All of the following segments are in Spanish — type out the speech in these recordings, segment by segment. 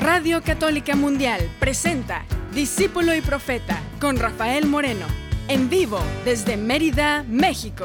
Radio Católica Mundial presenta Discípulo y Profeta con Rafael Moreno, en vivo desde Mérida, México.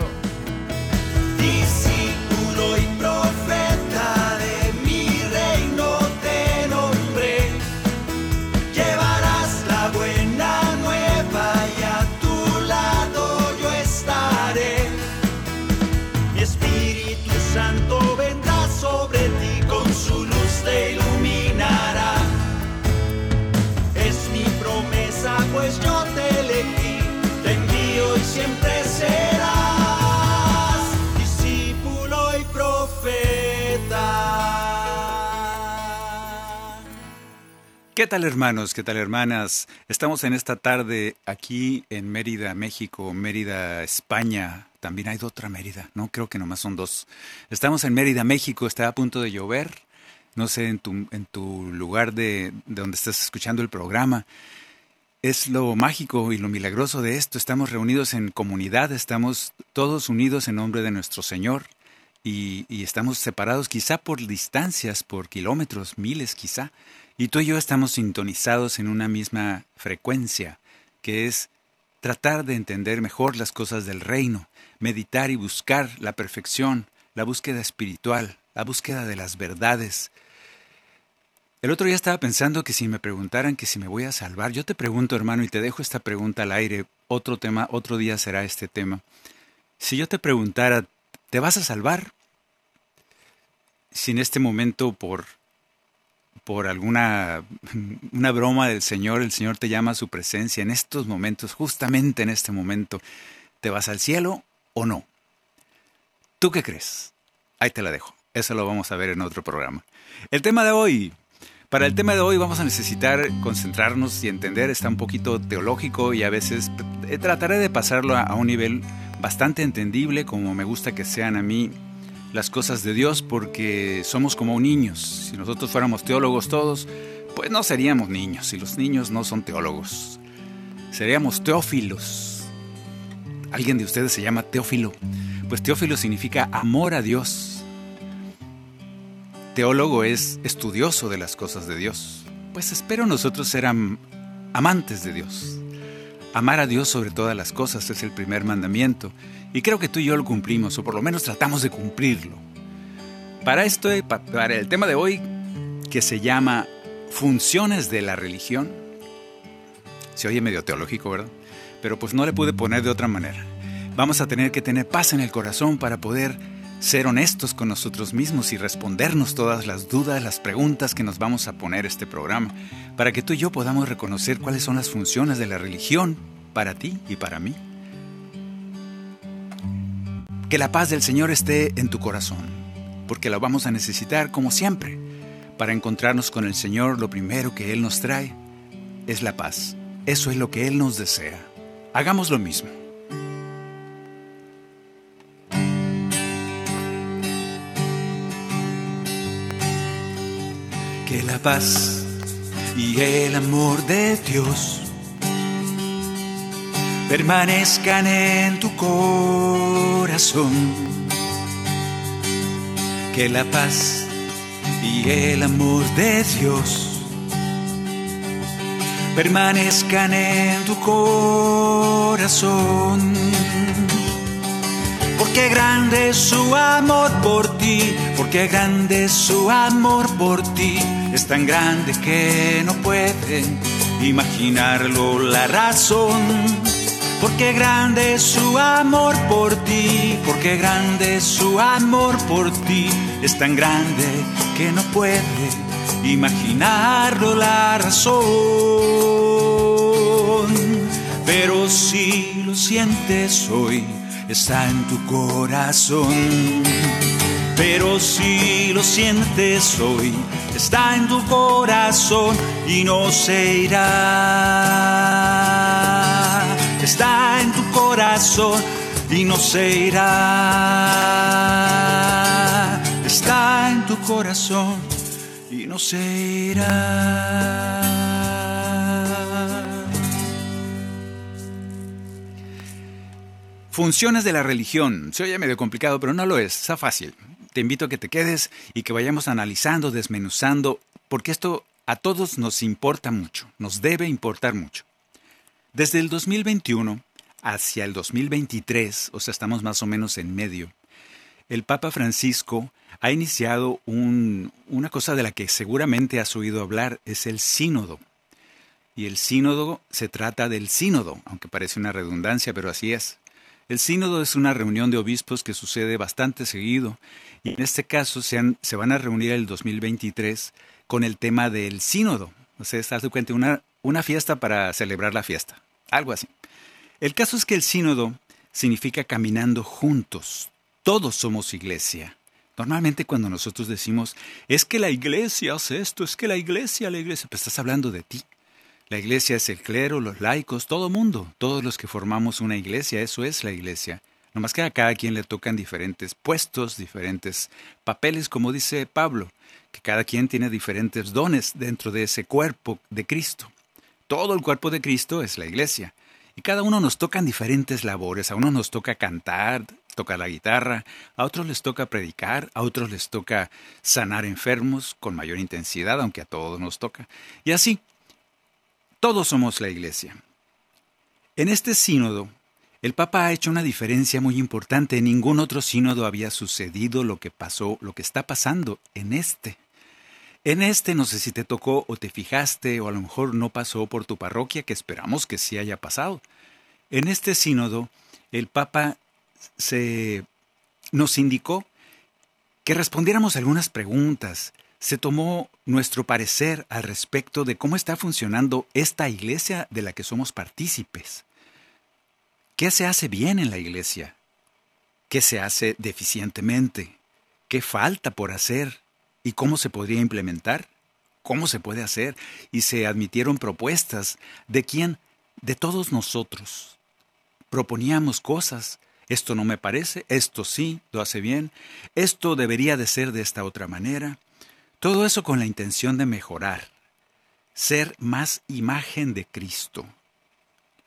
¿Qué tal hermanos? ¿Qué tal hermanas? Estamos en esta tarde aquí en Mérida, México, Mérida, España. También hay otra Mérida, ¿no? Creo que nomás son dos. Estamos en Mérida, México, está a punto de llover. No sé, en tu, en tu lugar de, de donde estás escuchando el programa. Es lo mágico y lo milagroso de esto. Estamos reunidos en comunidad, estamos todos unidos en nombre de nuestro Señor y, y estamos separados quizá por distancias, por kilómetros, miles quizá. Y tú y yo estamos sintonizados en una misma frecuencia, que es tratar de entender mejor las cosas del reino, meditar y buscar la perfección, la búsqueda espiritual, la búsqueda de las verdades. El otro día estaba pensando que si me preguntaran que si me voy a salvar, yo te pregunto hermano y te dejo esta pregunta al aire, otro tema, otro día será este tema. Si yo te preguntara, ¿te vas a salvar? Si en este momento por por alguna una broma del Señor, el Señor te llama a su presencia en estos momentos, justamente en este momento, ¿te vas al cielo o no? ¿Tú qué crees? Ahí te la dejo. Eso lo vamos a ver en otro programa. El tema de hoy. Para el tema de hoy vamos a necesitar concentrarnos y entender, está un poquito teológico y a veces eh, trataré de pasarlo a, a un nivel bastante entendible, como me gusta que sean a mí las cosas de Dios porque somos como niños. Si nosotros fuéramos teólogos todos, pues no seríamos niños. Y los niños no son teólogos. Seríamos teófilos. ¿Alguien de ustedes se llama teófilo? Pues teófilo significa amor a Dios. Teólogo es estudioso de las cosas de Dios. Pues espero nosotros ser am amantes de Dios. Amar a Dios sobre todas las cosas es el primer mandamiento. Y creo que tú y yo lo cumplimos, o por lo menos tratamos de cumplirlo. Para esto, para el tema de hoy, que se llama Funciones de la religión, se oye medio teológico, ¿verdad? Pero pues no le pude poner de otra manera. Vamos a tener que tener paz en el corazón para poder ser honestos con nosotros mismos y respondernos todas las dudas, las preguntas que nos vamos a poner este programa, para que tú y yo podamos reconocer cuáles son las funciones de la religión para ti y para mí. Que la paz del Señor esté en tu corazón, porque la vamos a necesitar como siempre. Para encontrarnos con el Señor, lo primero que Él nos trae es la paz. Eso es lo que Él nos desea. Hagamos lo mismo. Que la paz y el amor de Dios permanezcan en tu corazón. Que la paz y el amor de Dios permanezcan en tu corazón. Porque grande es su amor por ti, porque grande es su amor por ti, es tan grande que no pueden imaginarlo la razón. Porque grande es su amor por ti, porque grande es su amor por ti, es tan grande que no puede imaginarlo la razón. Pero si lo sientes hoy, está en tu corazón. Pero si lo sientes hoy, está en tu corazón y no se irá. Está en tu corazón y no se irá. Está en tu corazón y no se irá. Funciones de la religión. Se oye medio complicado, pero no lo es. Está fácil. Te invito a que te quedes y que vayamos analizando, desmenuzando, porque esto a todos nos importa mucho, nos debe importar mucho. Desde el 2021 hacia el 2023, o sea, estamos más o menos en medio, el Papa Francisco ha iniciado una cosa de la que seguramente has oído hablar, es el sínodo. Y el sínodo se trata del sínodo, aunque parece una redundancia, pero así es. El sínodo es una reunión de obispos que sucede bastante seguido y en este caso se, van a reunir el 2023 con el tema del sínodo. O sea, estás de cuenta, una fiesta para celebrar la fiesta, algo así. El caso es que el sínodo significa caminando juntos. Todos somos iglesia. Normalmente cuando nosotros decimos, es que la iglesia hace esto, es que la iglesia, la iglesia, pues estás hablando de ti. La iglesia es el clero, los laicos, todo mundo, todos los que formamos una iglesia, eso es la iglesia. Nomás que a cada quien le tocan diferentes puestos, diferentes papeles, como dice Pablo, que cada quien tiene diferentes dones dentro de ese cuerpo de Cristo. Todo el cuerpo de Cristo es la iglesia. Y cada uno nos tocan diferentes labores. A uno nos toca cantar, toca la guitarra, a otros les toca predicar, a otros les toca sanar enfermos con mayor intensidad, aunque a todos nos toca. Y así, todos somos la iglesia. En este sínodo, el Papa ha hecho una diferencia muy importante. En ningún otro sínodo había sucedido lo que pasó, lo que está pasando en este. En este no sé si te tocó o te fijaste o a lo mejor no pasó por tu parroquia, que esperamos que sí haya pasado. En este sínodo, el Papa se nos indicó que respondiéramos algunas preguntas, se tomó nuestro parecer al respecto de cómo está funcionando esta iglesia de la que somos partícipes. ¿Qué se hace bien en la iglesia? ¿Qué se hace deficientemente? ¿Qué falta por hacer? ¿Y cómo se podría implementar? ¿Cómo se puede hacer? Y se admitieron propuestas de quién? De todos nosotros. Proponíamos cosas. Esto no me parece, esto sí, lo hace bien, esto debería de ser de esta otra manera. Todo eso con la intención de mejorar, ser más imagen de Cristo.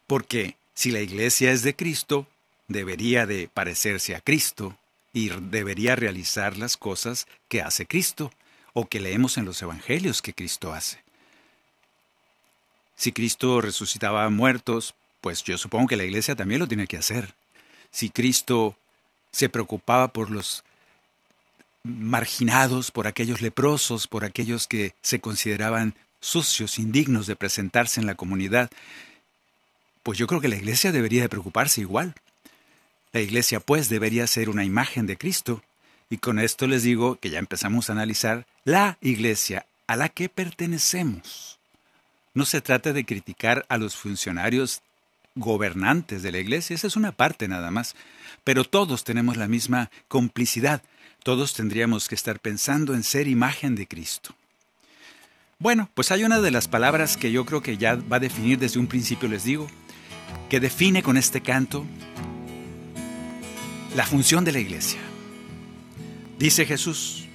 Porque si la iglesia es de Cristo, debería de parecerse a Cristo y debería realizar las cosas que hace Cristo o que leemos en los evangelios que Cristo hace. Si Cristo resucitaba a muertos, pues yo supongo que la iglesia también lo tiene que hacer. Si Cristo se preocupaba por los marginados, por aquellos leprosos, por aquellos que se consideraban sucios, indignos de presentarse en la comunidad, pues yo creo que la iglesia debería de preocuparse igual. La iglesia pues debería ser una imagen de Cristo. Y con esto les digo que ya empezamos a analizar la iglesia a la que pertenecemos. No se trata de criticar a los funcionarios gobernantes de la iglesia, esa es una parte nada más, pero todos tenemos la misma complicidad todos tendríamos que estar pensando en ser imagen de Cristo. Bueno, pues hay una de las palabras que yo creo que ya va a definir desde un principio, les digo, que define con este canto la función de la iglesia. Dice Jesús,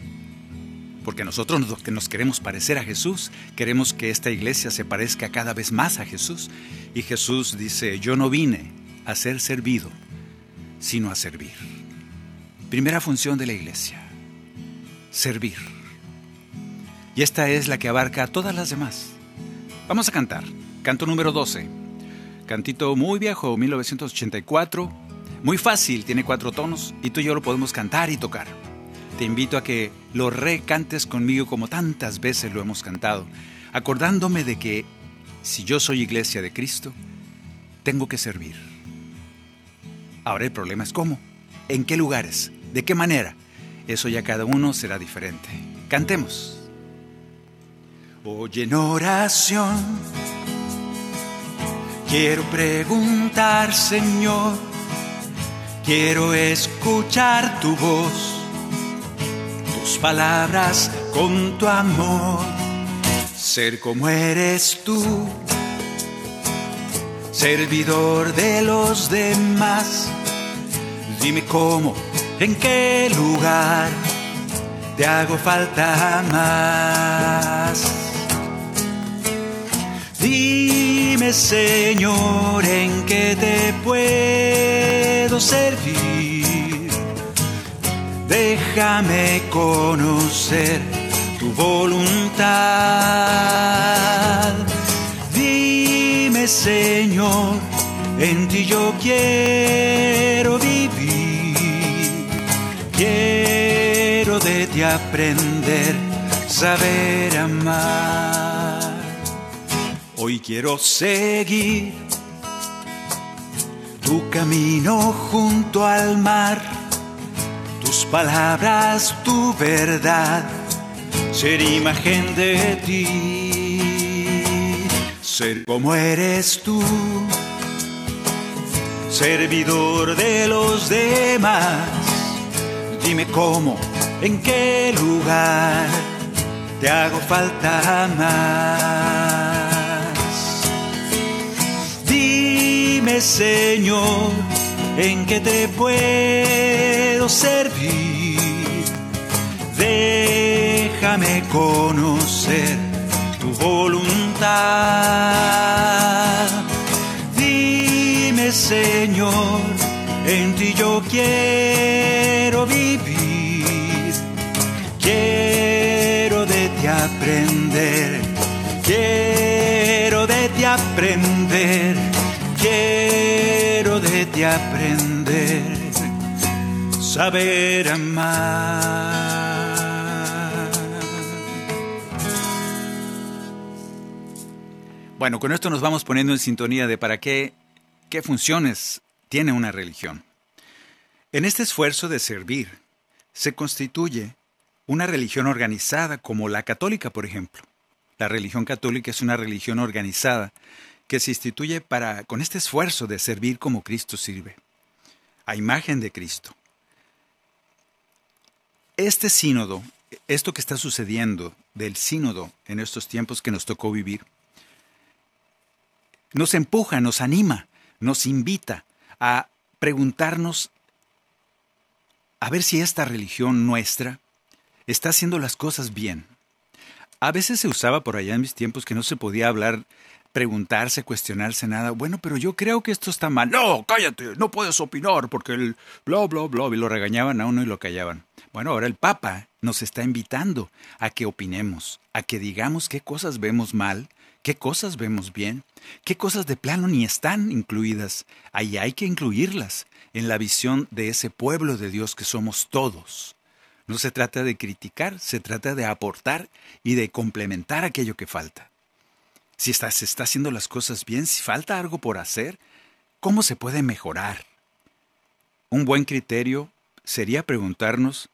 porque nosotros que nos queremos parecer a Jesús, queremos que esta iglesia se parezca cada vez más a Jesús. Y Jesús dice, yo no vine a ser servido, sino a servir. Primera función de la iglesia, servir. Y esta es la que abarca a todas las demás. Vamos a cantar. Canto número 12. Cantito muy viejo, 1984. Muy fácil, tiene cuatro tonos y tú y yo lo podemos cantar y tocar. Te invito a que lo recantes conmigo como tantas veces lo hemos cantado, acordándome de que si yo soy iglesia de Cristo, tengo que servir. Ahora el problema es cómo, en qué lugares, ¿De qué manera? Eso ya cada uno será diferente. Cantemos. Hoy en oración quiero preguntar, Señor, quiero escuchar tu voz, tus palabras con tu amor, ser como eres tú, servidor de los demás. Dime cómo en qué lugar te hago falta más. Dime, Señor, en qué te puedo servir. Déjame conocer tu voluntad. Dime, Señor, en ti yo quiero vivir. Quiero de ti aprender, saber amar. Hoy quiero seguir tu camino junto al mar, tus palabras, tu verdad, ser imagen de ti, ser como eres tú, servidor de los demás. Dime cómo, en qué lugar te hago falta más. Dime, Señor, en qué te puedo servir. Déjame conocer tu voluntad. Dime, Señor, en ti yo quiero vivir. Quiero de ti aprender. Quiero de ti aprender. Saber amar. Bueno, con esto nos vamos poniendo en sintonía de para qué, qué funciones tiene una religión. En este esfuerzo de servir se constituye una religión organizada como la católica, por ejemplo. La religión católica es una religión organizada que se instituye para con este esfuerzo de servir como Cristo sirve, a imagen de Cristo. Este sínodo, esto que está sucediendo del sínodo en estos tiempos que nos tocó vivir, nos empuja, nos anima, nos invita a preguntarnos a ver si esta religión nuestra está haciendo las cosas bien. A veces se usaba por allá en mis tiempos que no se podía hablar, preguntarse, cuestionarse nada. Bueno, pero yo creo que esto está mal. No, cállate, no puedes opinar porque el bla, bla, bla, y lo regañaban a uno y lo callaban. Bueno, ahora el Papa nos está invitando a que opinemos, a que digamos qué cosas vemos mal, qué cosas vemos bien, qué cosas de plano ni están incluidas. Ahí hay que incluirlas en la visión de ese pueblo de Dios que somos todos. No se trata de criticar, se trata de aportar y de complementar aquello que falta. Si está, se está haciendo las cosas bien, si falta algo por hacer, ¿cómo se puede mejorar? Un buen criterio sería preguntarnos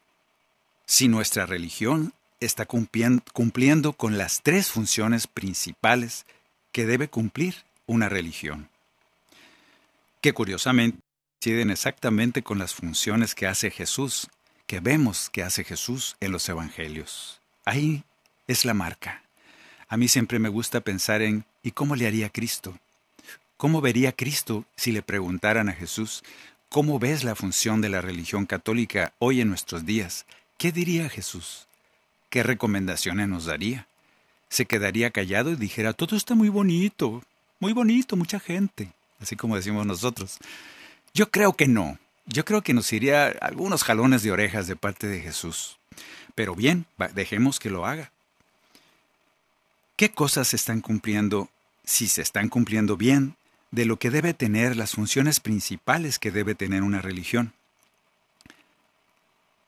si nuestra religión está cumpliendo con las tres funciones principales que debe cumplir una religión, que curiosamente coinciden exactamente con las funciones que hace Jesús, que vemos que hace Jesús en los Evangelios. Ahí es la marca. A mí siempre me gusta pensar en ¿y cómo le haría Cristo? ¿Cómo vería Cristo si le preguntaran a Jesús cómo ves la función de la religión católica hoy en nuestros días? ¿Qué diría Jesús? ¿Qué recomendaciones nos daría? ¿Se quedaría callado y dijera, todo está muy bonito, muy bonito, mucha gente, así como decimos nosotros? Yo creo que no. Yo creo que nos iría algunos jalones de orejas de parte de Jesús. Pero bien, dejemos que lo haga. ¿Qué cosas se están cumpliendo, si se están cumpliendo bien, de lo que debe tener las funciones principales que debe tener una religión?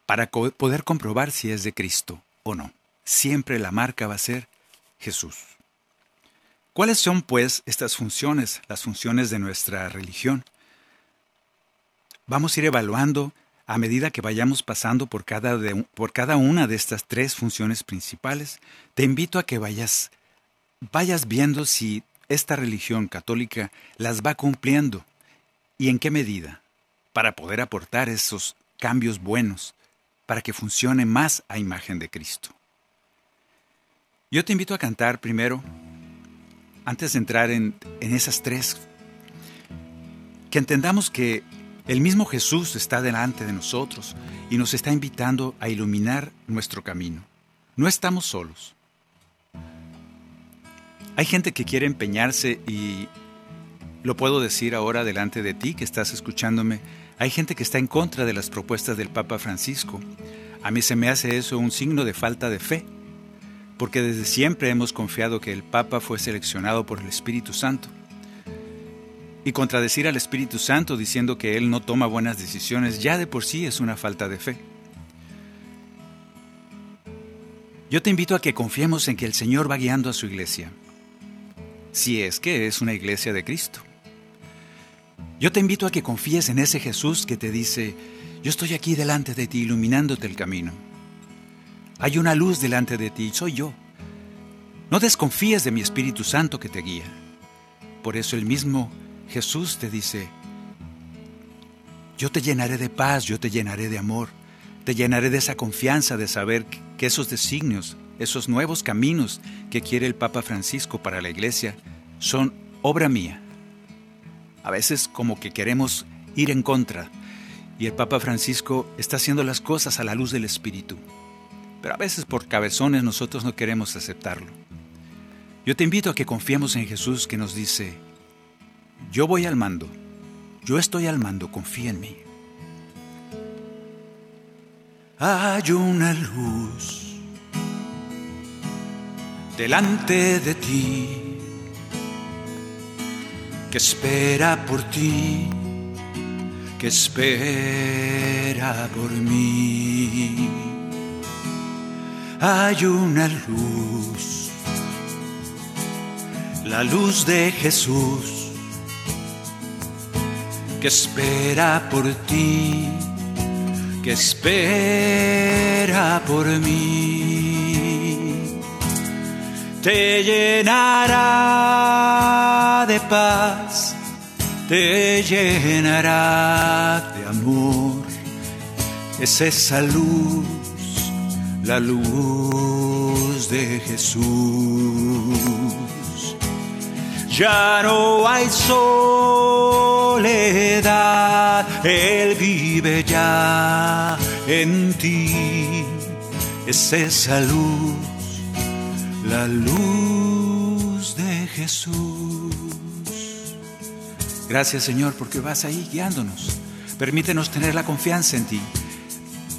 Para poder comprobar si es de Cristo o no. Siempre la marca va a ser Jesús. ¿Cuáles son, pues, estas funciones, las funciones de nuestra religión? Vamos a ir evaluando a medida que vayamos pasando por cada, por cada una de estas tres funciones principales. Te invito a que vayas, vayas viendo si esta religión católica las va cumpliendo y en qué medida, para poder aportar esos cambios buenos, para que funcione más a imagen de Cristo. Yo te invito a cantar primero, antes de entrar en, en esas tres, que entendamos que el mismo Jesús está delante de nosotros y nos está invitando a iluminar nuestro camino. No estamos solos. Hay gente que quiere empeñarse y lo puedo decir ahora delante de ti que estás escuchándome. Hay gente que está en contra de las propuestas del Papa Francisco. A mí se me hace eso un signo de falta de fe, porque desde siempre hemos confiado que el Papa fue seleccionado por el Espíritu Santo. Y contradecir al Espíritu Santo diciendo que Él no toma buenas decisiones ya de por sí es una falta de fe. Yo te invito a que confiemos en que el Señor va guiando a su iglesia, si es que es una iglesia de Cristo. Yo te invito a que confíes en ese Jesús que te dice, yo estoy aquí delante de ti iluminándote el camino. Hay una luz delante de ti, soy yo. No desconfíes de mi Espíritu Santo que te guía. Por eso el mismo Jesús te dice, yo te llenaré de paz, yo te llenaré de amor, te llenaré de esa confianza de saber que esos designios, esos nuevos caminos que quiere el Papa Francisco para la iglesia, son obra mía. A veces como que queremos ir en contra y el Papa Francisco está haciendo las cosas a la luz del Espíritu. Pero a veces por cabezones nosotros no queremos aceptarlo. Yo te invito a que confiemos en Jesús que nos dice, yo voy al mando, yo estoy al mando, confía en mí. Hay una luz delante de ti que espera por ti, que espera por mí. Hay una luz la luz de Jesús que espera por ti, que espera por mí. Te llenará de paz, te llenará de amor. Es esa luz, la luz de Jesús. Ya no hay soledad, Él vive ya en ti. Es esa luz, la luz de Jesús. Gracias Señor porque vas ahí guiándonos. Permítenos tener la confianza en ti.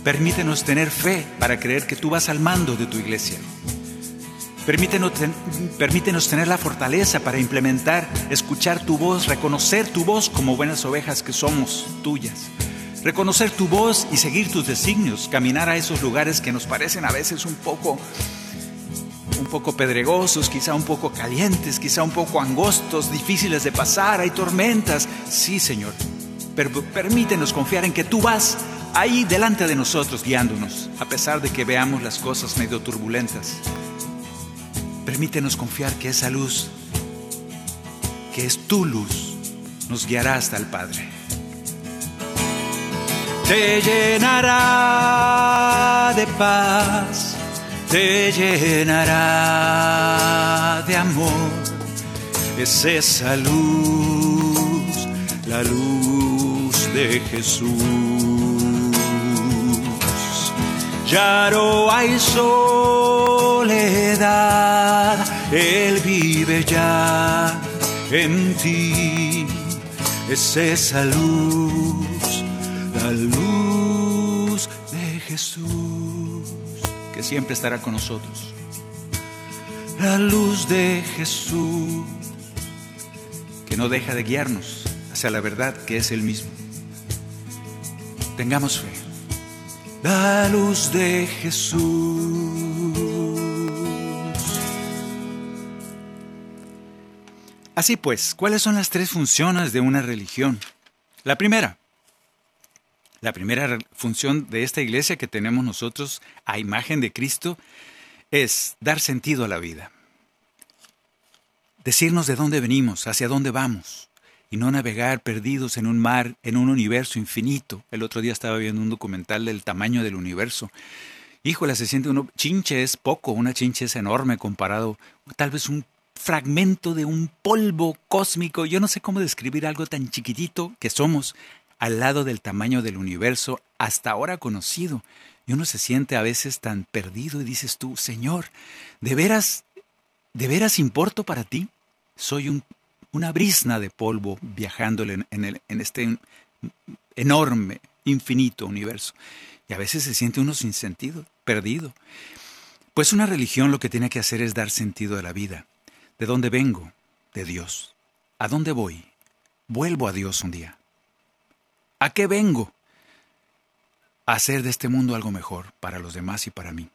Permítenos tener fe para creer que tú vas al mando de tu iglesia. Permítenos, permítenos, tener la fortaleza para implementar, escuchar tu voz, reconocer tu voz como buenas ovejas que somos tuyas. Reconocer tu voz y seguir tus designios, caminar a esos lugares que nos parecen a veces un poco un poco pedregosos, quizá un poco calientes, quizá un poco angostos, difíciles de pasar, hay tormentas. Sí, Señor. Pero permítenos confiar en que tú vas ahí delante de nosotros guiándonos, a pesar de que veamos las cosas medio turbulentas. Permítenos confiar que esa luz, que es tu luz, nos guiará hasta el Padre. Te llenará de paz, te llenará de amor. Es esa luz, la luz de Jesús ya no hay soledad, Él vive ya en ti. Es esa luz, la luz de Jesús, que siempre estará con nosotros. La luz de Jesús, que no deja de guiarnos hacia la verdad que es Él mismo. Tengamos fe la luz de Jesús. Así pues, ¿cuáles son las tres funciones de una religión? La primera, la primera función de esta iglesia que tenemos nosotros a imagen de Cristo es dar sentido a la vida. Decirnos de dónde venimos, hacia dónde vamos y no navegar perdidos en un mar, en un universo infinito. El otro día estaba viendo un documental del tamaño del universo. Híjole, se siente uno, chinche es poco, una chinche es enorme comparado, tal vez un fragmento de un polvo cósmico, yo no sé cómo describir algo tan chiquitito que somos al lado del tamaño del universo hasta ahora conocido. Y uno se siente a veces tan perdido y dices tú, Señor, ¿de veras, de veras importo para ti? Soy un una brisna de polvo viajando en este enorme, infinito universo. Y a veces se siente uno sin sentido, perdido. Pues una religión lo que tiene que hacer es dar sentido a la vida. ¿De dónde vengo? De Dios. ¿A dónde voy? vuelvo a Dios un día? ¿A qué vengo? A hacer de este mundo algo mejor para los demás y para mí.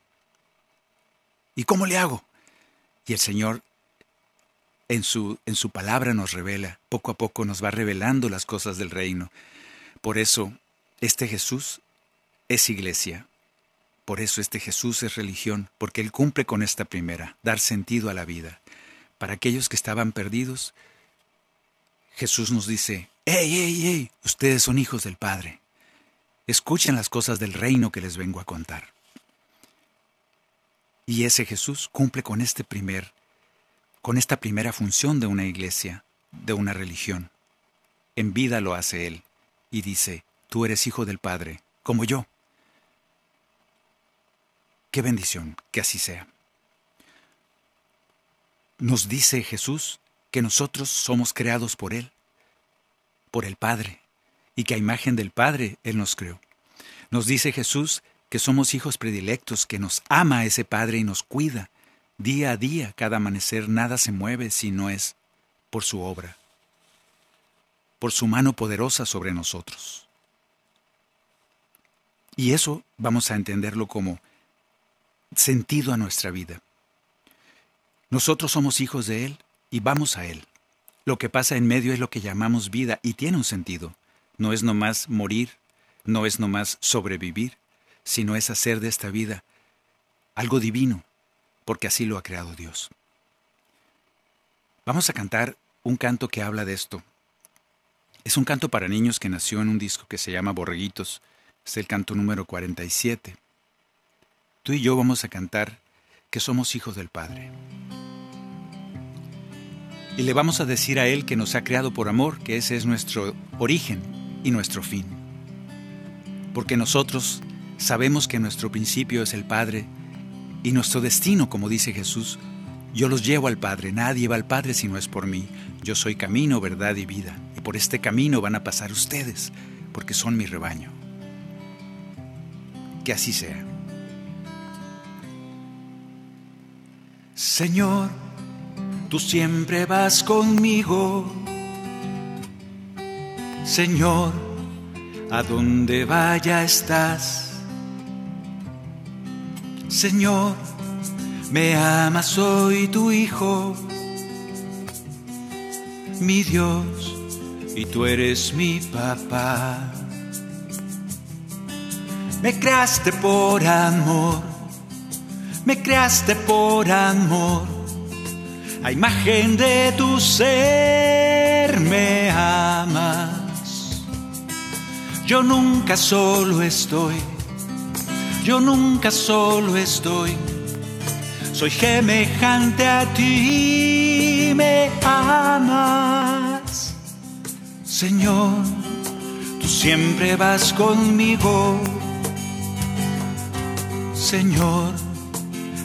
¿Y cómo le hago? Y el Señor en su, en su palabra nos revela, poco a poco nos va revelando las cosas del reino. Por eso, este Jesús es iglesia. Por eso este Jesús es religión, porque Él cumple con esta primera, dar sentido a la vida. Para aquellos que estaban perdidos, Jesús nos dice, ¡Ey, ey, ey! Ustedes son hijos del Padre. Escuchen las cosas del reino que les vengo a contar. Y ese Jesús cumple con este primer con esta primera función de una iglesia, de una religión. En vida lo hace Él y dice, tú eres hijo del Padre, como yo. Qué bendición que así sea. Nos dice Jesús que nosotros somos creados por Él, por el Padre, y que a imagen del Padre Él nos creó. Nos dice Jesús que somos hijos predilectos, que nos ama ese Padre y nos cuida, Día a día, cada amanecer, nada se mueve si no es por su obra, por su mano poderosa sobre nosotros. Y eso vamos a entenderlo como sentido a nuestra vida. Nosotros somos hijos de Él y vamos a Él. Lo que pasa en medio es lo que llamamos vida y tiene un sentido. No es nomás morir, no es nomás sobrevivir, sino es hacer de esta vida algo divino, porque así lo ha creado Dios. Vamos a cantar un canto que habla de esto. Es un canto para niños que nació en un disco que se llama Borreguitos. Es el canto número 47. Tú y yo vamos a cantar que somos hijos del Padre. Y le vamos a decir a Él que nos ha creado por amor, que ese es nuestro origen y nuestro fin. Porque nosotros sabemos que nuestro principio es el Padre y nuestro destino, como dice Jesús, yo los llevo al Padre, nadie va al Padre si no es por mí. Yo soy camino, verdad y vida, y por este camino van a pasar ustedes, porque son mi rebaño. Que así sea. Señor, tú siempre vas conmigo. Señor, a donde vaya estás. Señor, me amas, soy tu hijo, mi Dios, y tú eres mi papá. Me creaste por amor, me creaste por amor, a imagen de tu ser me amas. Yo nunca solo estoy yo nunca solo estoy, soy semejante a ti, me amas. Señor, tú siempre vas conmigo. Señor,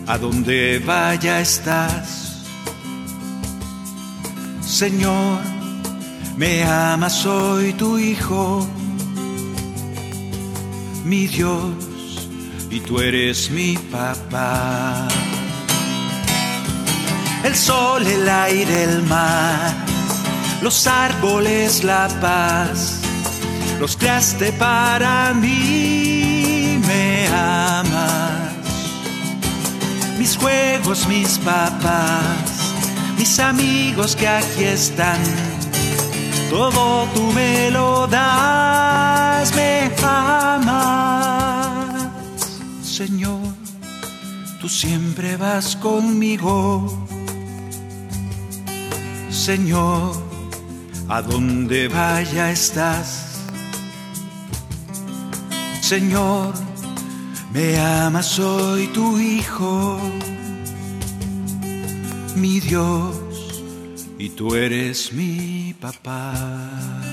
a donde vaya estás. Señor, me amas, soy tu hijo, mi Dios y tú eres mi papá. El sol, el aire, el mar, los árboles, la paz, los creaste para mí, me amas. Mis juegos, mis papás, mis amigos que aquí están, todo tú me lo das, me amas. Señor, tú siempre vas conmigo. Señor, a donde vaya estás. Señor, me amas, soy tu hijo, mi Dios, y tú eres mi papá.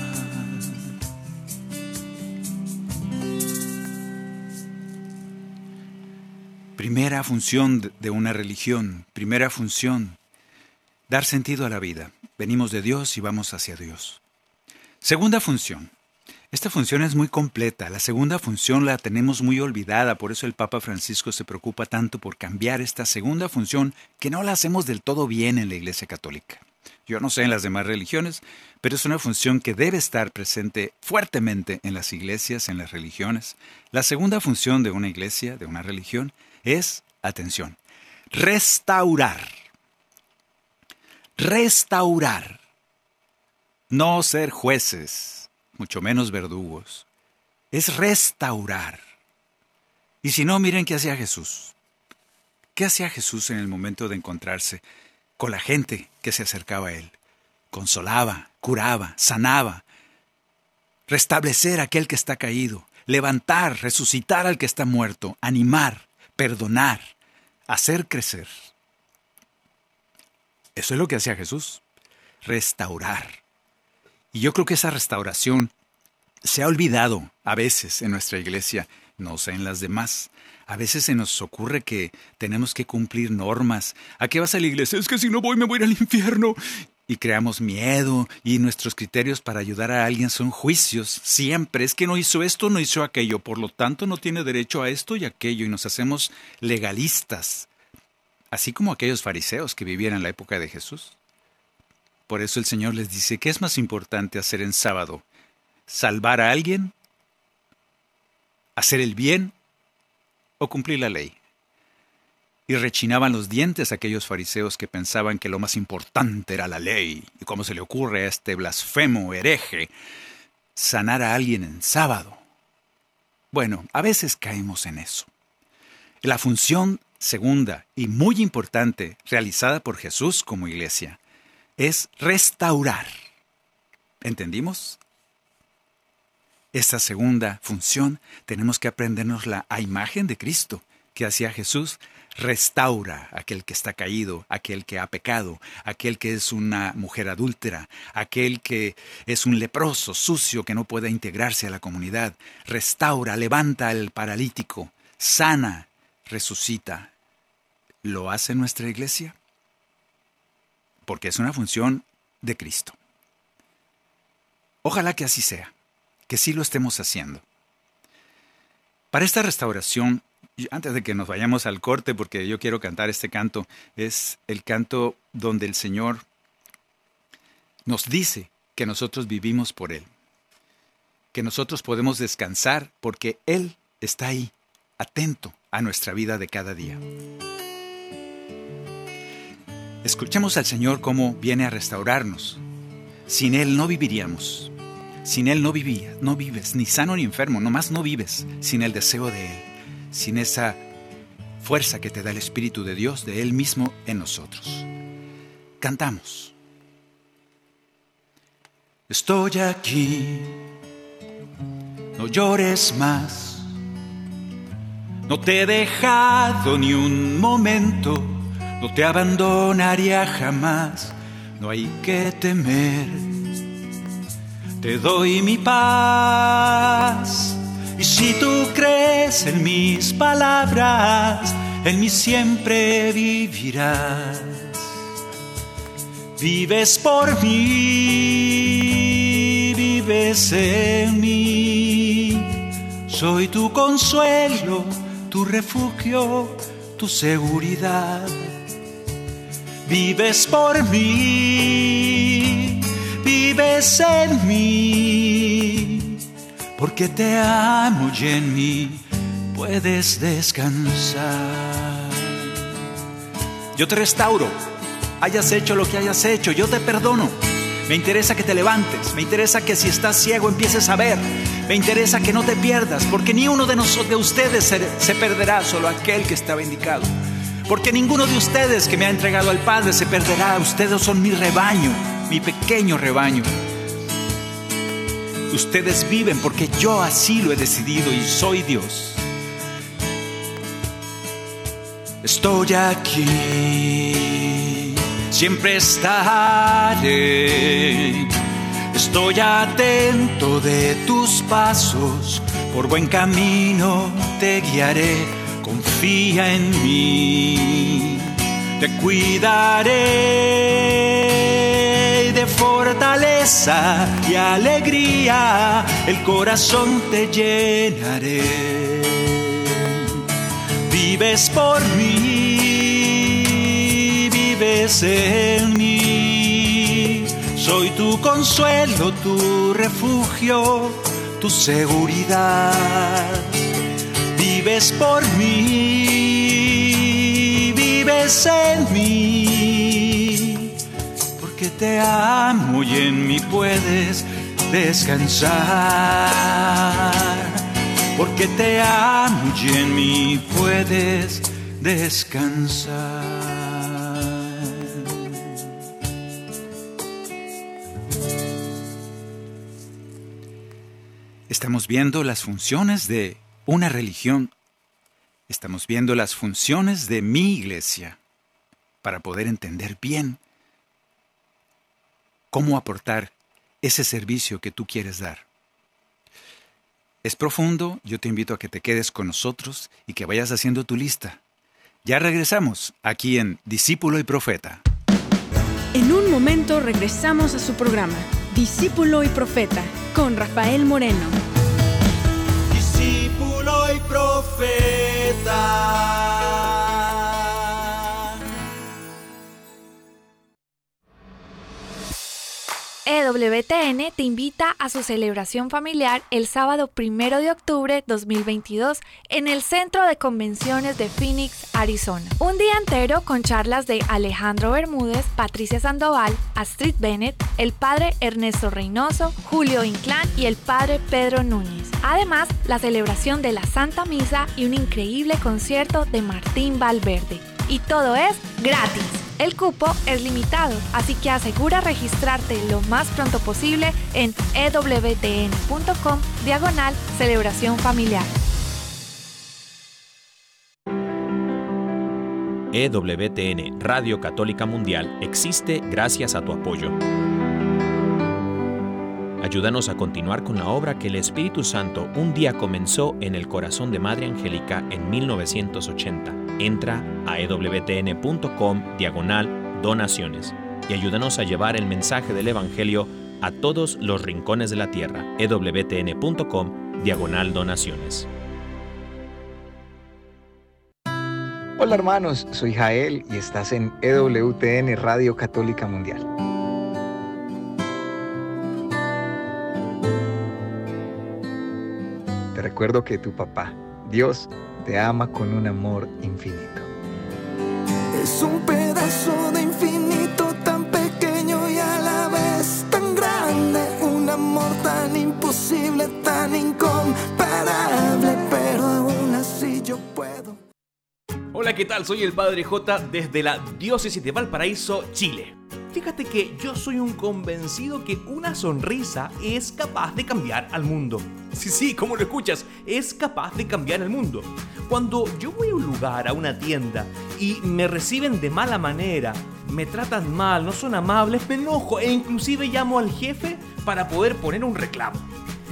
Primera función de una religión, primera función, dar sentido a la vida. Venimos de Dios y vamos hacia Dios. Segunda función. Esta función es muy completa. La segunda función la tenemos muy olvidada, por eso el Papa Francisco se preocupa tanto por cambiar esta segunda función que no la hacemos del todo bien en la Iglesia Católica. Yo no sé en las demás religiones, pero es una función que debe estar presente fuertemente en las iglesias, en las religiones. La segunda función de una iglesia, de una religión, es, atención, restaurar. Restaurar. No ser jueces, mucho menos verdugos. Es restaurar. Y si no, miren qué hacía Jesús. ¿Qué hacía Jesús en el momento de encontrarse con la gente que se acercaba a él? Consolaba, curaba, sanaba, restablecer a aquel que está caído, levantar, resucitar al que está muerto, animar, perdonar, hacer crecer. Eso es lo que hacía Jesús, restaurar. Y yo creo que esa restauración se ha olvidado a veces en nuestra iglesia, no sé en las demás. A veces se nos ocurre que tenemos que cumplir normas. ¿A qué vas a la iglesia? Es que si no voy me voy al infierno y creamos miedo y nuestros criterios para ayudar a alguien son juicios. Siempre es que no hizo esto, no hizo aquello, por lo tanto no tiene derecho a esto y aquello y nos hacemos legalistas, así como aquellos fariseos que vivían en la época de Jesús. Por eso el Señor les dice, ¿qué es más importante hacer en sábado? ¿Salvar a alguien? ¿Hacer el bien? ¿O cumplir la ley? y rechinaban los dientes aquellos fariseos que pensaban que lo más importante era la ley. ¿Y cómo se le ocurre a este blasfemo hereje sanar a alguien en sábado? Bueno, a veces caemos en eso. La función segunda y muy importante realizada por Jesús como iglesia es restaurar. ¿Entendimos? Esta segunda función tenemos que aprendernos la a imagen de Cristo que hacía Jesús restaura aquel que está caído, aquel que ha pecado, aquel que es una mujer adúltera, aquel que es un leproso, sucio, que no puede integrarse a la comunidad. Restaura, levanta al paralítico, sana, resucita. ¿Lo hace nuestra iglesia? Porque es una función de Cristo. Ojalá que así sea, que sí lo estemos haciendo. Para esta restauración antes de que nos vayamos al corte, porque yo quiero cantar este canto, es el canto donde el Señor nos dice que nosotros vivimos por Él, que nosotros podemos descansar porque Él está ahí, atento a nuestra vida de cada día. Escuchemos al Señor cómo viene a restaurarnos. Sin Él no viviríamos. Sin Él no vivía, no vives, ni sano ni enfermo, nomás no vives sin el deseo de Él sin esa fuerza que te da el Espíritu de Dios, de Él mismo en nosotros. Cantamos. Estoy aquí, no llores más, no te he dejado ni un momento, no te abandonaría jamás, no hay que temer, te doy mi paz y si tú crees en mis palabras, en mí siempre vivirás. Vives por mí, vives en mí. Soy tu consuelo, tu refugio, tu seguridad. Vives por mí, vives en mí porque te amo y en mí puedes descansar. Yo te restauro, hayas hecho lo que hayas hecho, yo te perdono. Me interesa que te levantes, me interesa que si estás ciego empieces a ver, me interesa que no te pierdas, porque ni uno de nosotros de ustedes se, perderá, solo aquel que estaba indicado. Porque ninguno de ustedes que me ha entregado al Padre se perderá, ustedes son mi rebaño, mi pequeño rebaño. Ustedes viven porque yo así lo he decidido y soy Dios. Estoy aquí, siempre estaré. Estoy atento de tus pasos, por buen camino te guiaré. Confía en mí, te cuidaré de fortaleza y alegría, el corazón te llenaré. Vives por mí, vives en mí. Soy tu consuelo, tu refugio, tu seguridad. Vives por mí, vives en mí, porque te amo y en mí puedes descansar porque te amo y en mí puedes descansar. Estamos viendo las funciones de una religión. Estamos viendo las funciones de mi iglesia para poder entender bien cómo aportar ese servicio que tú quieres dar. Es profundo, yo te invito a que te quedes con nosotros y que vayas haciendo tu lista. Ya regresamos aquí en Discípulo y Profeta. En un momento regresamos a su programa, Discípulo y Profeta, con Rafael Moreno. Profeta. EWTN te invita a su celebración familiar el sábado 1 de octubre 2022 en el Centro de Convenciones de Phoenix, Arizona. Un día entero con charlas de Alejandro Bermúdez, Patricia Sandoval, Astrid Bennett, el padre Ernesto Reynoso, Julio Inclán y el padre Pedro Núñez. Además, la celebración de la Santa Misa y un increíble concierto de Martín Valverde. Y todo es gratis. El cupo es limitado, así que asegura registrarte lo más pronto posible en ewtn.com diagonal celebración familiar. EWTN Radio Católica Mundial existe gracias a tu apoyo. Ayúdanos a continuar con la obra que el Espíritu Santo un día comenzó en el corazón de Madre Angélica en 1980 entra a ewtn.com diagonal donaciones y ayúdanos a llevar el mensaje del Evangelio a todos los rincones de la tierra. ewtn.com diagonal donaciones. Hola hermanos, soy Jael y estás en EWTN Radio Católica Mundial. Recuerdo que tu papá, Dios, te ama con un amor infinito. Es un pedazo de infinito tan pequeño y a la vez tan grande, un amor tan imposible, tan incomparable, pero aún así yo puedo. Hola, ¿qué tal? Soy el Padre J desde la Diócesis de Valparaíso, Chile. Fíjate que yo soy un convencido que una sonrisa es capaz de cambiar al mundo. Sí, sí, como lo escuchas, es capaz de cambiar el mundo. Cuando yo voy a un lugar, a una tienda, y me reciben de mala manera, me tratan mal, no son amables, me enojo e inclusive llamo al jefe para poder poner un reclamo.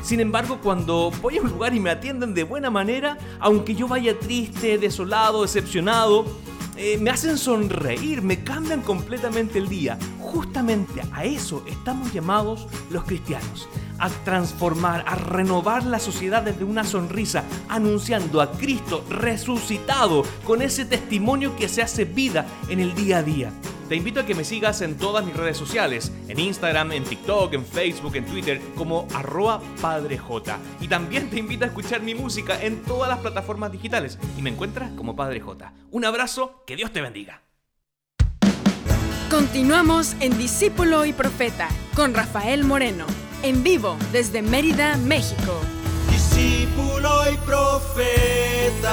Sin embargo, cuando voy a un lugar y me atienden de buena manera, aunque yo vaya triste, desolado, decepcionado, eh, me hacen sonreír, me cambian completamente el día. Justamente a eso estamos llamados los cristianos, a transformar, a renovar la sociedad desde una sonrisa, anunciando a Cristo resucitado con ese testimonio que se hace vida en el día a día. Te invito a que me sigas en todas mis redes sociales, en Instagram, en TikTok, en Facebook, en Twitter, como arroba padrej. Y también te invito a escuchar mi música en todas las plataformas digitales y me encuentras como Padre J. Un abrazo, que Dios te bendiga. Continuamos en Discípulo y Profeta con Rafael Moreno, en vivo desde Mérida, México. Discípulo y profeta.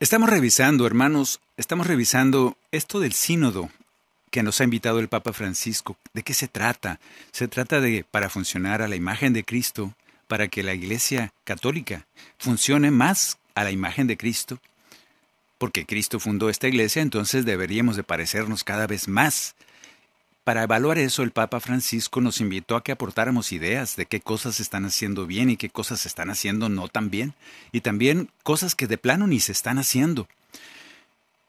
Estamos revisando, hermanos, estamos revisando esto del sínodo que nos ha invitado el Papa Francisco. ¿De qué se trata? Se trata de, para funcionar a la imagen de Cristo, para que la Iglesia católica funcione más a la imagen de Cristo, porque Cristo fundó esta iglesia, entonces deberíamos de parecernos cada vez más. Para evaluar eso, el Papa Francisco nos invitó a que aportáramos ideas de qué cosas están haciendo bien y qué cosas están haciendo no tan bien, y también cosas que de plano ni se están haciendo.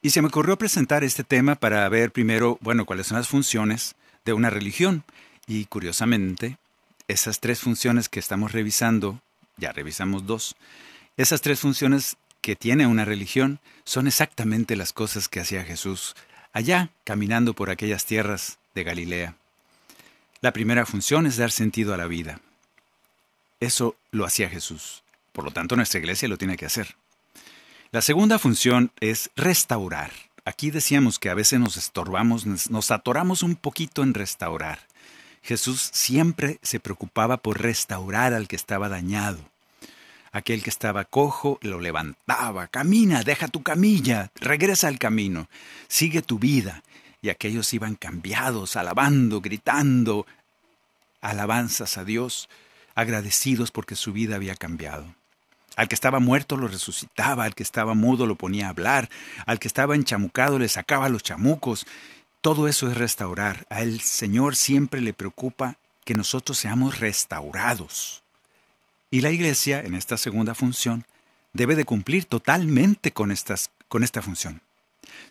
Y se me ocurrió presentar este tema para ver primero, bueno, cuáles son las funciones de una religión. Y curiosamente, esas tres funciones que estamos revisando, ya revisamos dos, esas tres funciones que tiene una religión son exactamente las cosas que hacía Jesús allá caminando por aquellas tierras de Galilea. La primera función es dar sentido a la vida. Eso lo hacía Jesús. Por lo tanto, nuestra iglesia lo tiene que hacer. La segunda función es restaurar. Aquí decíamos que a veces nos estorbamos, nos atoramos un poquito en restaurar. Jesús siempre se preocupaba por restaurar al que estaba dañado. Aquel que estaba cojo lo levantaba, camina, deja tu camilla, regresa al camino, sigue tu vida. Y aquellos iban cambiados, alabando, gritando, alabanzas a Dios, agradecidos porque su vida había cambiado. Al que estaba muerto lo resucitaba, al que estaba mudo lo ponía a hablar, al que estaba enchamucado le sacaba los chamucos. Todo eso es restaurar. A el Señor siempre le preocupa que nosotros seamos restaurados. Y la iglesia, en esta segunda función, debe de cumplir totalmente con, con esta función.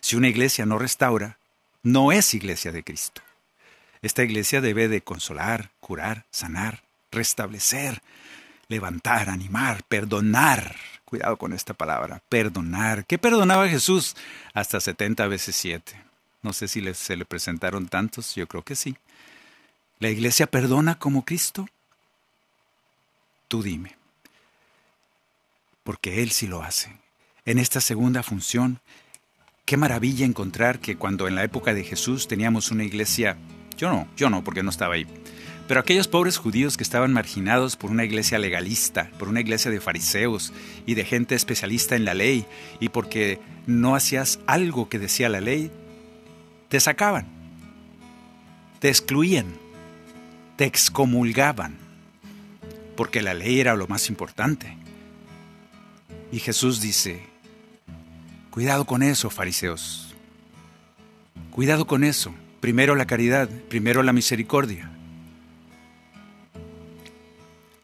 Si una iglesia no restaura, no es iglesia de Cristo. Esta iglesia debe de consolar, curar, sanar, restablecer, levantar, animar, perdonar. Cuidado con esta palabra, perdonar. ¿Qué perdonaba Jesús? Hasta 70 veces 7. No sé si se le presentaron tantos, yo creo que sí. ¿La iglesia perdona como Cristo? Tú dime. Porque Él sí lo hace. En esta segunda función, qué maravilla encontrar que cuando en la época de Jesús teníamos una iglesia, yo no, yo no, porque no estaba ahí, pero aquellos pobres judíos que estaban marginados por una iglesia legalista, por una iglesia de fariseos y de gente especialista en la ley, y porque no hacías algo que decía la ley, te sacaban, te excluían, te excomulgaban, porque la ley era lo más importante. Y Jesús dice, cuidado con eso, fariseos, cuidado con eso, primero la caridad, primero la misericordia.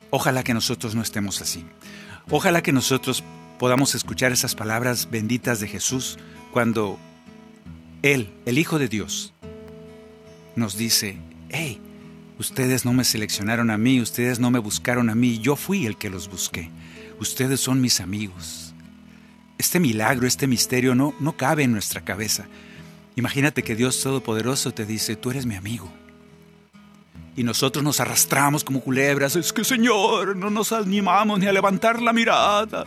Ojalá que nosotros no estemos así. Ojalá que nosotros podamos escuchar esas palabras benditas de Jesús cuando Él, el Hijo de Dios, nos dice, hey, ustedes no me seleccionaron a mí, ustedes no me buscaron a mí, yo fui el que los busqué. Ustedes son mis amigos. Este milagro, este misterio no, no cabe en nuestra cabeza. Imagínate que Dios Todopoderoso te dice, tú eres mi amigo y nosotros nos arrastramos como culebras. Es que Señor, no nos animamos ni a levantar la mirada,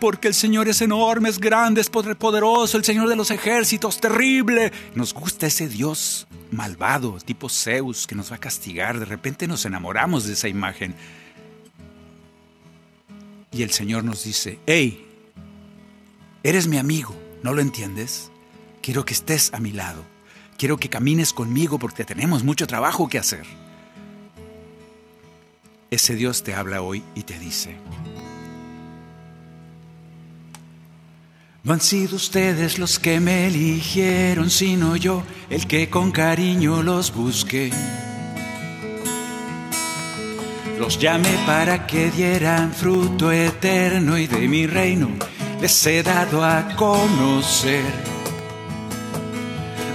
porque el Señor es enorme, es grande, es poderoso, el Señor de los ejércitos, terrible. Nos gusta ese Dios malvado, tipo Zeus, que nos va a castigar. De repente nos enamoramos de esa imagen. Y el Señor nos dice, hey, eres mi amigo, ¿no lo entiendes? Quiero que estés a mi lado. Quiero que camines conmigo porque tenemos mucho trabajo que hacer ese Dios te habla hoy y te dice, No han sido ustedes los que me eligieron, sino yo el que con cariño los busqué. Los llamé para que dieran fruto eterno y de mi reino les he dado a conocer.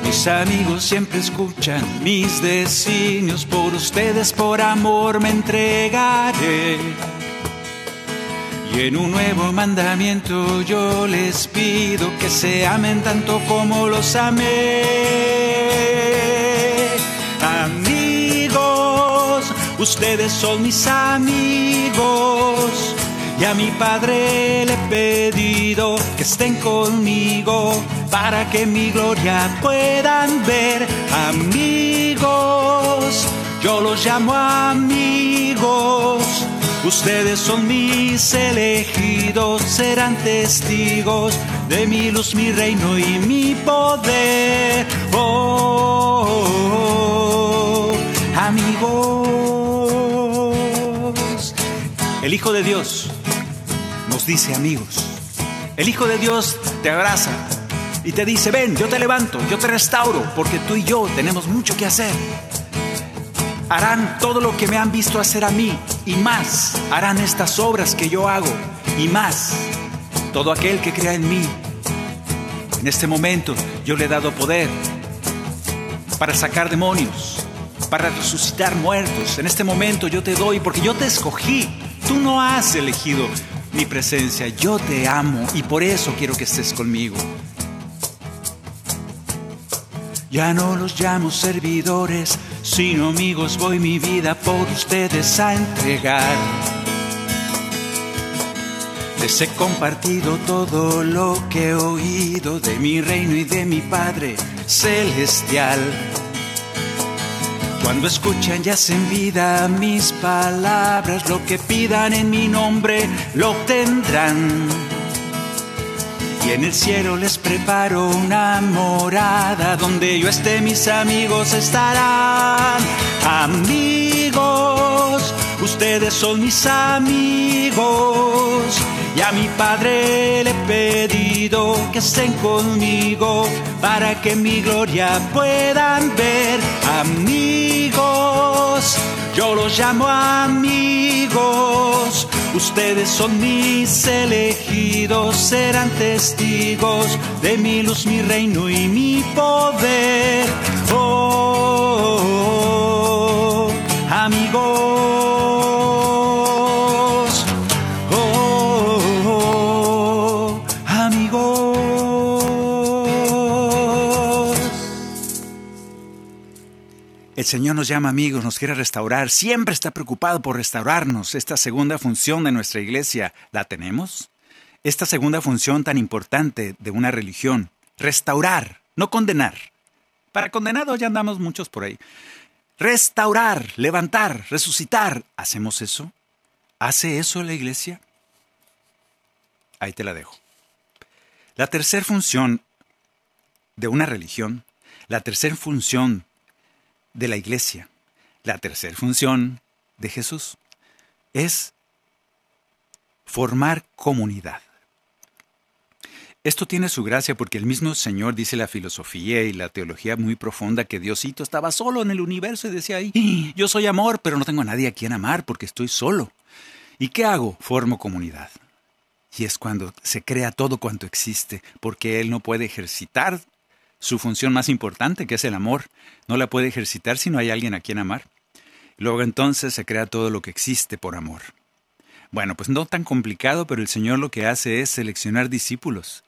Mis amigos siempre escuchan mis designios, por ustedes por amor me entregaré. Y en un nuevo mandamiento yo les pido que se amen tanto como los amé. Amigos, ustedes son mis amigos. Y a mi Padre le he pedido que estén conmigo para que mi gloria puedan ver. Amigos, yo los llamo amigos. Ustedes son mis elegidos, serán testigos de mi luz, mi reino y mi poder. Oh, amigos. El Hijo de Dios nos dice amigos. El Hijo de Dios te abraza y te dice, ven, yo te levanto, yo te restauro, porque tú y yo tenemos mucho que hacer. Harán todo lo que me han visto hacer a mí y más. Harán estas obras que yo hago y más. Todo aquel que crea en mí. En este momento yo le he dado poder para sacar demonios, para resucitar muertos. En este momento yo te doy porque yo te escogí. Tú no has elegido mi presencia. Yo te amo y por eso quiero que estés conmigo. Ya no los llamo servidores, sino amigos, voy mi vida por ustedes a entregar. Les he compartido todo lo que he oído de mi reino y de mi Padre celestial. Cuando escuchan y hacen vida mis palabras, lo que pidan en mi nombre lo obtendrán. Y en el cielo les preparo una morada donde yo esté, mis amigos estarán. Amigos, ustedes son mis amigos. Y a mi Padre le he pedido que estén conmigo para que mi gloria puedan ver. Amigos, yo los llamo amigos. Ustedes son mis elegidos, serán testigos de mi luz, mi reino y mi poder. Oh, oh, oh, amigos. El Señor nos llama amigos, nos quiere restaurar, siempre está preocupado por restaurarnos. Esta segunda función de nuestra iglesia, ¿la tenemos? Esta segunda función tan importante de una religión, restaurar, no condenar. Para condenados ya andamos muchos por ahí. Restaurar, levantar, resucitar. ¿Hacemos eso? ¿Hace eso la iglesia? Ahí te la dejo. La tercera función de una religión, la tercera función de la iglesia, la tercera función de Jesús, es formar comunidad. Esto tiene su gracia porque el mismo Señor dice la filosofía y la teología muy profunda que Diosito estaba solo en el universo y decía ahí, yo soy amor, pero no tengo a nadie a quien amar porque estoy solo. ¿Y qué hago? Formo comunidad. Y es cuando se crea todo cuanto existe, porque Él no puede ejercitar su función más importante, que es el amor. No la puede ejercitar si no hay alguien a quien amar. Luego entonces se crea todo lo que existe por amor. Bueno, pues no tan complicado, pero el Señor lo que hace es seleccionar discípulos.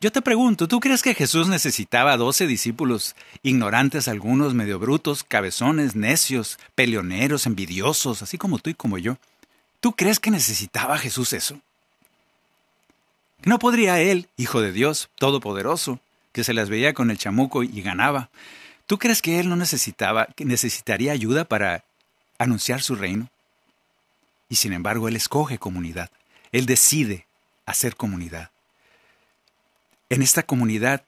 Yo te pregunto, ¿tú crees que Jesús necesitaba doce discípulos, ignorantes algunos, medio brutos, cabezones, necios, peleoneros, envidiosos, así como tú y como yo? ¿Tú crees que necesitaba Jesús eso? ¿No podría Él, Hijo de Dios, Todopoderoso, que se las veía con el chamuco y ganaba, ¿tú crees que Él no necesitaba, que necesitaría ayuda para anunciar su reino? Y sin embargo, Él escoge comunidad. Él decide hacer comunidad. En esta comunidad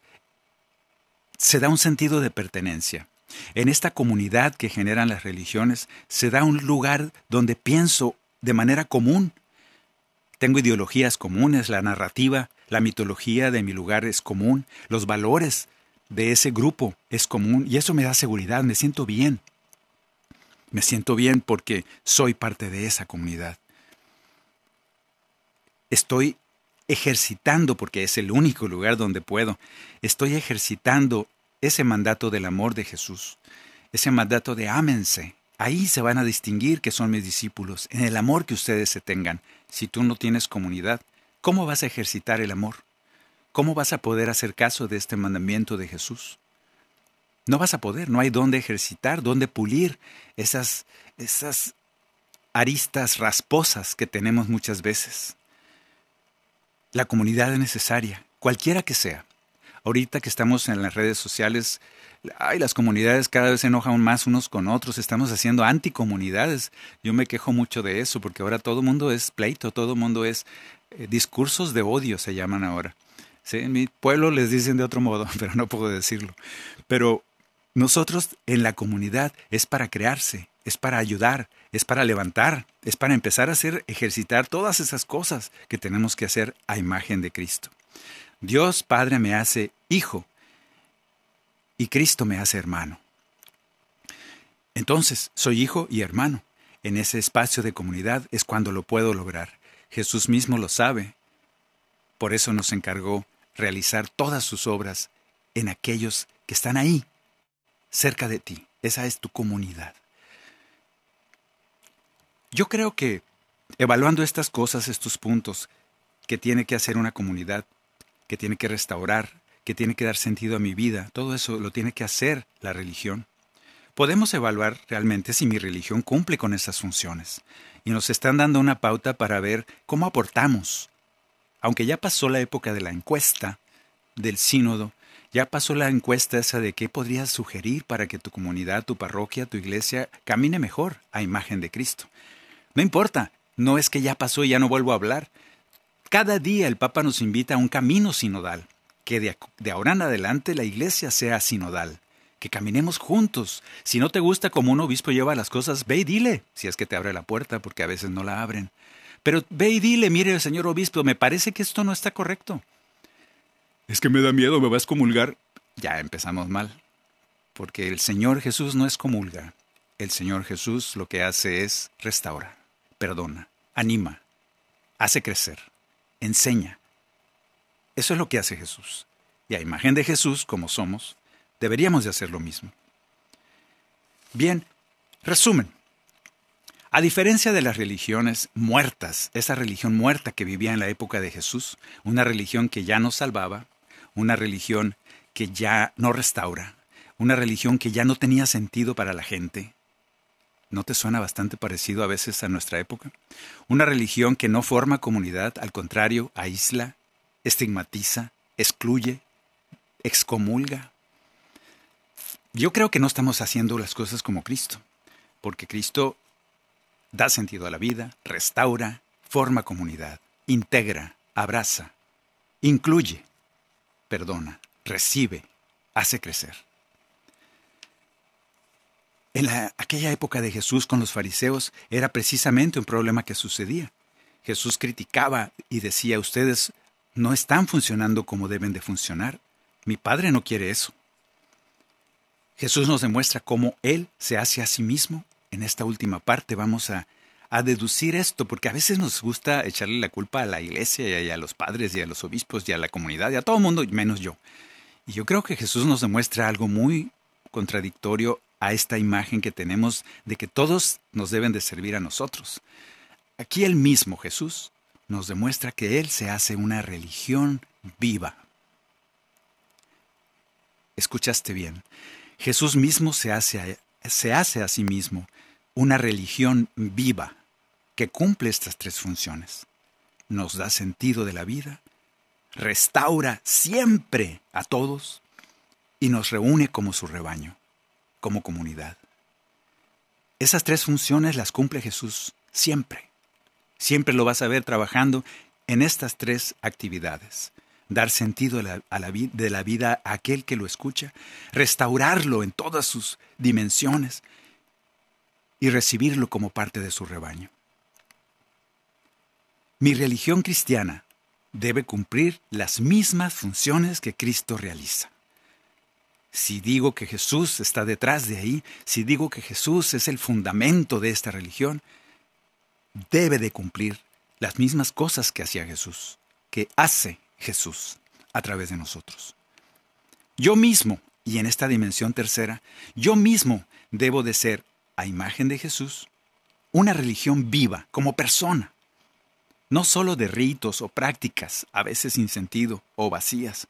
se da un sentido de pertenencia. En esta comunidad que generan las religiones se da un lugar donde pienso de manera común. Tengo ideologías comunes, la narrativa, la mitología de mi lugar es común, los valores de ese grupo es común y eso me da seguridad, me siento bien. Me siento bien porque soy parte de esa comunidad. Estoy ejercitando, porque es el único lugar donde puedo, estoy ejercitando ese mandato del amor de Jesús, ese mandato de ámense. Ahí se van a distinguir que son mis discípulos, en el amor que ustedes se tengan. Si tú no tienes comunidad, ¿cómo vas a ejercitar el amor? ¿Cómo vas a poder hacer caso de este mandamiento de Jesús? No vas a poder, no hay dónde ejercitar, dónde pulir esas, esas aristas rasposas que tenemos muchas veces. La comunidad es necesaria, cualquiera que sea. Ahorita que estamos en las redes sociales, ay, las comunidades cada vez se enojan más unos con otros, estamos haciendo anticomunidades. Yo me quejo mucho de eso, porque ahora todo mundo es pleito, todo mundo es eh, discursos de odio, se llaman ahora. ¿Sí? En mi pueblo les dicen de otro modo, pero no puedo decirlo. Pero nosotros en la comunidad es para crearse, es para ayudar, es para levantar, es para empezar a hacer, ejercitar todas esas cosas que tenemos que hacer a imagen de Cristo. Dios Padre me hace hijo y Cristo me hace hermano. Entonces, soy hijo y hermano. En ese espacio de comunidad es cuando lo puedo lograr. Jesús mismo lo sabe. Por eso nos encargó realizar todas sus obras en aquellos que están ahí, cerca de ti. Esa es tu comunidad. Yo creo que evaluando estas cosas, estos puntos que tiene que hacer una comunidad, que tiene que restaurar, que tiene que dar sentido a mi vida. Todo eso lo tiene que hacer la religión. Podemos evaluar realmente si mi religión cumple con esas funciones. Y nos están dando una pauta para ver cómo aportamos. Aunque ya pasó la época de la encuesta, del sínodo, ya pasó la encuesta esa de qué podrías sugerir para que tu comunidad, tu parroquia, tu iglesia camine mejor a imagen de Cristo. No importa, no es que ya pasó y ya no vuelvo a hablar. Cada día el Papa nos invita a un camino sinodal, que de, ahora en adelante la iglesia sea sinodal, que caminemos juntos. Si no te gusta como un obispo lleva las cosas, ve y dile, si es que te abre la puerta, porque a veces no la abren. Pero ve y dile, mire, señor obispo, me parece que esto no está correcto. Es que me da miedo, me vas a excomulgar. Ya empezamos mal, porque el Señor Jesús no es comulga. El Señor Jesús lo que hace es restaura, perdona, anima, hace crecer, enseña. Eso es lo que hace Jesús. Y a imagen de Jesús, como somos, deberíamos de hacer lo mismo. Bien, resumen. A diferencia de las religiones muertas, esa religión muerta que vivía en la época de Jesús, una religión que ya no salvaba, una religión que ya no restaura, una religión que ya no tenía sentido para la gente. ¿No te suena bastante parecido a veces a nuestra época? Una religión que no forma comunidad, al contrario, aísla, estigmatiza, excluye, excomulga. Yo creo que no estamos haciendo las cosas como Cristo, porque Cristo da sentido a la vida, restaura, forma comunidad, integra, abraza, incluye perdona, recibe, hace crecer. En aquella época de Jesús con los fariseos era precisamente un problema que sucedía. Jesús criticaba y decía, ustedes no están funcionando como deben de funcionar. Mi Padre no quiere eso. Jesús nos demuestra cómo Él se hace a sí mismo. En esta última parte vamos a a deducir esto, porque a veces nos gusta echarle la culpa a la iglesia y a los padres y a los obispos y a la comunidad y a todo el mundo, menos yo. Y yo creo que Jesús nos demuestra algo muy contradictorio a esta imagen que tenemos de que todos nos deben de servir a nosotros. Aquí el mismo Jesús nos demuestra que Él se hace una religión viva. Escuchaste bien. Jesús mismo se hace se hace a sí mismo una religión viva que cumple estas tres funciones. Nos da sentido de la vida, restaura siempre a todos y nos reúne como su rebaño, como comunidad. Esas tres funciones las cumple Jesús siempre. Siempre lo vas a ver trabajando en estas tres actividades. Dar sentido a la, de la vida a aquel que lo escucha, restaurarlo en todas sus dimensiones y recibirlo como parte de su rebaño. Mi religión cristiana debe cumplir las mismas funciones que Cristo realiza. Si digo que Jesús está detrás de ahí, si digo que Jesús es el fundamento de esta religión, debe de cumplir las mismas cosas que hacía Jesús, que hace Jesús a través de nosotros. Yo mismo, y en esta dimensión tercera, yo mismo debo de ser a imagen de Jesús, una religión viva como persona, no solo de ritos o prácticas, a veces sin sentido o vacías,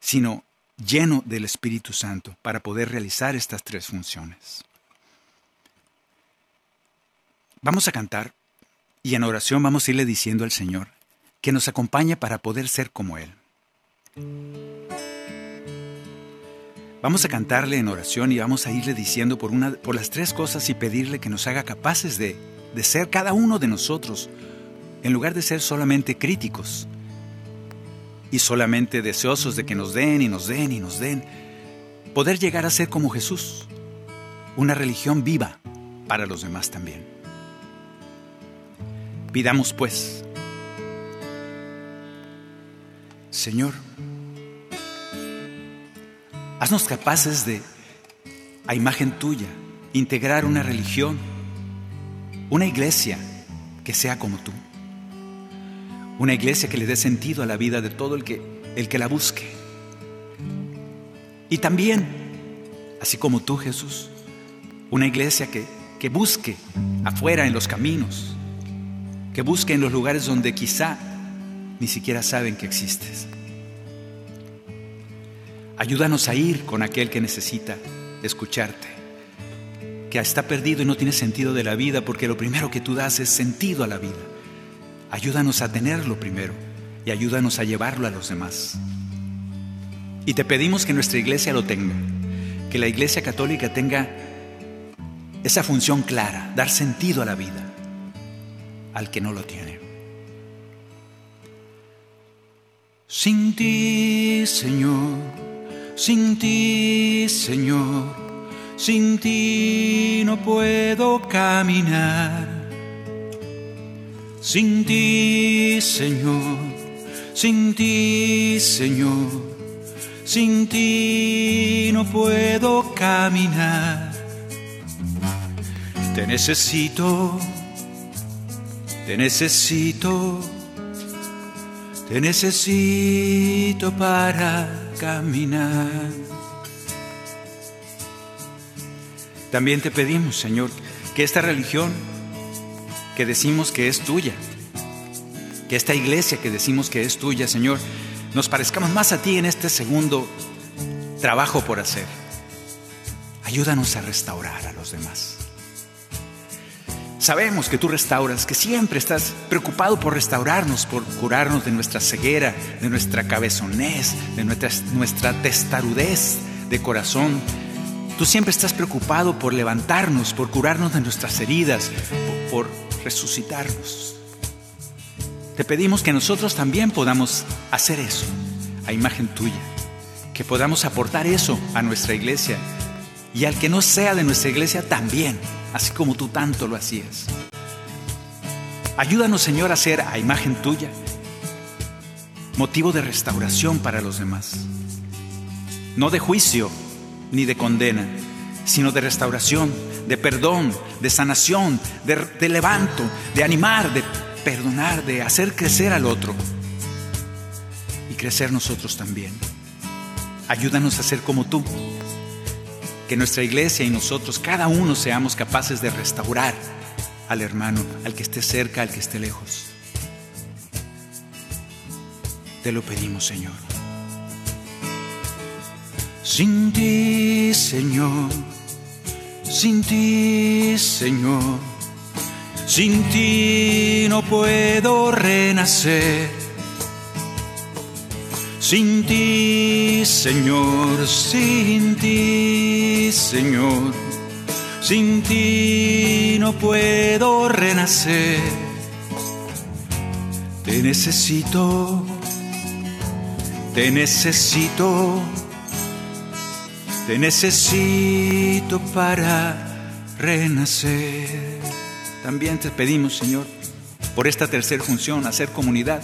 sino lleno del Espíritu Santo para poder realizar estas tres funciones. Vamos a cantar y en oración vamos a irle diciendo al Señor que nos acompañe para poder ser como Él. Vamos a cantarle en oración y vamos a irle diciendo por, una, por las tres cosas y pedirle que nos haga capaces de, de ser cada uno de nosotros, en lugar de ser solamente críticos y solamente deseosos de que nos den y nos den y nos den, poder llegar a ser como Jesús, una religión viva para los demás también. Pidamos pues, Señor, Haznos capaces de, a imagen tuya, integrar una religión, una iglesia que sea como tú. Una iglesia que le dé sentido a la vida de todo el que, el que la busque. Y también, así como tú Jesús, una iglesia que, que busque afuera en los caminos, que busque en los lugares donde quizá ni siquiera saben que existes. Ayúdanos a ir con aquel que necesita escucharte, que está perdido y no tiene sentido de la vida porque lo primero que tú das es sentido a la vida. Ayúdanos a tenerlo primero y ayúdanos a llevarlo a los demás. Y te pedimos que nuestra iglesia lo tenga, que la iglesia católica tenga esa función clara, dar sentido a la vida al que no lo tiene. Sin ti, Señor, sin ti, Señor, sin ti no puedo caminar. Sin ti, Señor, sin ti, Señor, sin ti no puedo caminar. Te necesito, te necesito, te necesito para caminar. También te pedimos, Señor, que esta religión que decimos que es tuya, que esta iglesia que decimos que es tuya, Señor, nos parezcamos más a ti en este segundo trabajo por hacer. Ayúdanos a restaurar a los demás. Sabemos que tú restauras, que siempre estás preocupado por restaurarnos, por curarnos de nuestra ceguera, de nuestra cabezonez, de nuestra, nuestra testarudez de corazón. Tú siempre estás preocupado por levantarnos, por curarnos de nuestras heridas, por, por resucitarnos. Te pedimos que nosotros también podamos hacer eso a imagen tuya, que podamos aportar eso a nuestra iglesia y al que no sea de nuestra iglesia también así como tú tanto lo hacías. Ayúdanos, Señor, a ser a imagen tuya motivo de restauración para los demás. No de juicio ni de condena, sino de restauración, de perdón, de sanación, de, de levanto, de animar, de perdonar, de hacer crecer al otro y crecer nosotros también. Ayúdanos a ser como tú, que nuestra iglesia y nosotros, cada uno, seamos capaces de restaurar al hermano, al que esté cerca, al que esté lejos. Te lo pedimos, Señor. Sin ti, Señor, sin ti, Señor, sin ti no puedo renacer. Sin ti, Señor, sin ti, Señor, sin ti no puedo renacer. Te necesito, te necesito, te necesito para renacer. También te pedimos, Señor, por esta tercera función, hacer comunidad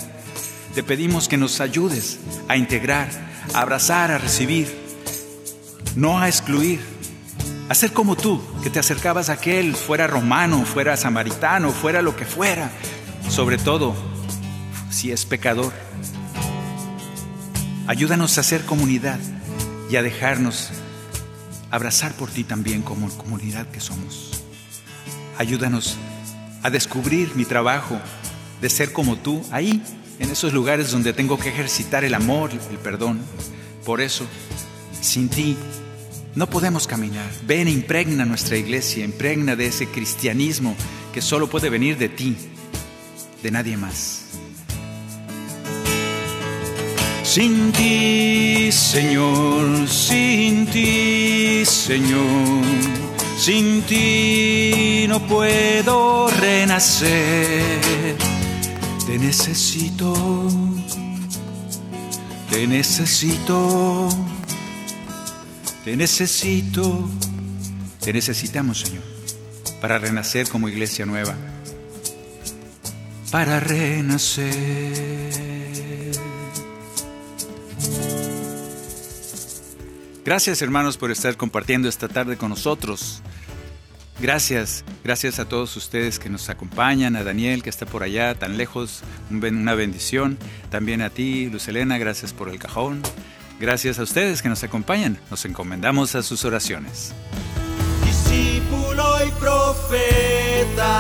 te pedimos que nos ayudes a integrar, a abrazar, a recibir, no a excluir, a ser como tú, que te acercabas a aquel, fuera romano, fuera samaritano, fuera lo que fuera, sobre todo si es pecador. Ayúdanos a hacer comunidad y a dejarnos abrazar por ti también como comunidad que somos. Ayúdanos a descubrir mi trabajo de ser como tú ahí en esos lugares donde tengo que ejercitar el amor, el perdón. Por eso, sin ti, no podemos caminar. Ven, e impregna nuestra iglesia, impregna de ese cristianismo que solo puede venir de ti, de nadie más. Sin ti, Señor, sin ti, Señor, sin ti no puedo renacer te necesito, te necesito, te necesito, te necesitamos, Señor, para renacer como iglesia nueva, para renacer. Gracias hermanos por estar compartiendo esta tarde con nosotros. Gracias, gracias a todos ustedes que nos acompañan, a Daniel que está por allá tan lejos, una bendición. También a ti, Luz Elena, gracias por el cajón. Gracias a ustedes que nos acompañan, nos encomendamos a sus oraciones. Discípulo y profeta